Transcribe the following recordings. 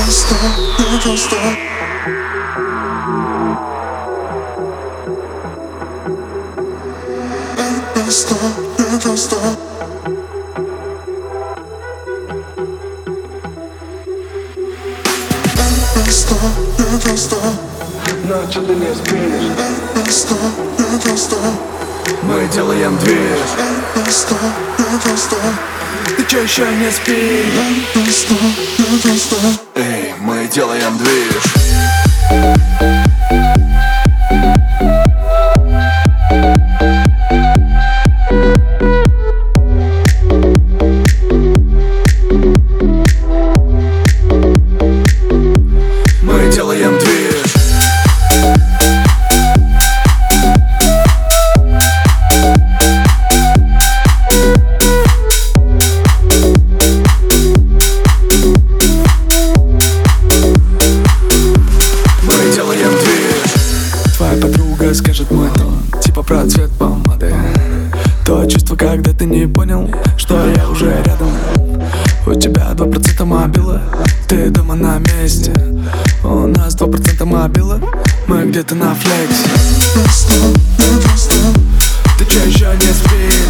Ты не спишь? Hey, don't stop, yeah, делаем движ подруга скажет мой тон Типа про цвет помады То чувство, когда ты не понял Что я уже рядом У тебя два процента мобила Ты дома на месте У нас два процента мобила Мы где-то на флексе. Ты чё еще не спишь?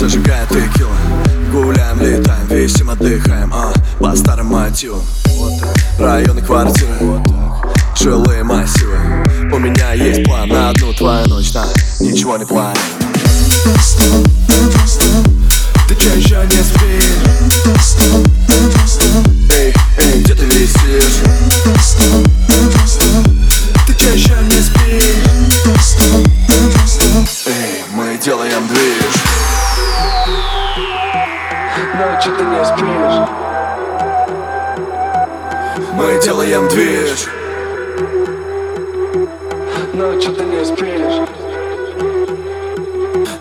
Зажигает текила Гуляем, летаем, весим, отдыхаем, а По старым мотивам Районы, квартиры. Жилые массивы. У меня есть план на одну твою ночь, на Ничего не план делаем движ. Ночью ты не спишь?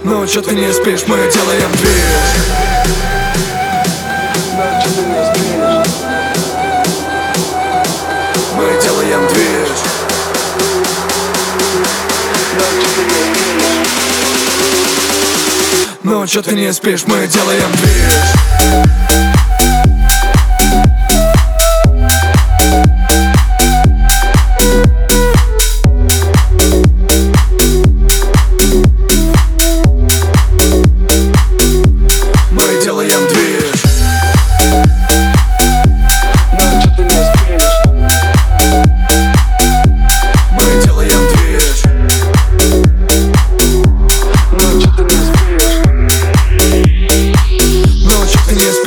Ну чё ты не спишь, мы делаем движ. Ночью ты не спишь? Мы делаем движ. Ночью ты не спишь? Ну чё ты не спишь, мы делаем движ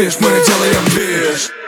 fez, mano, ela é a vez.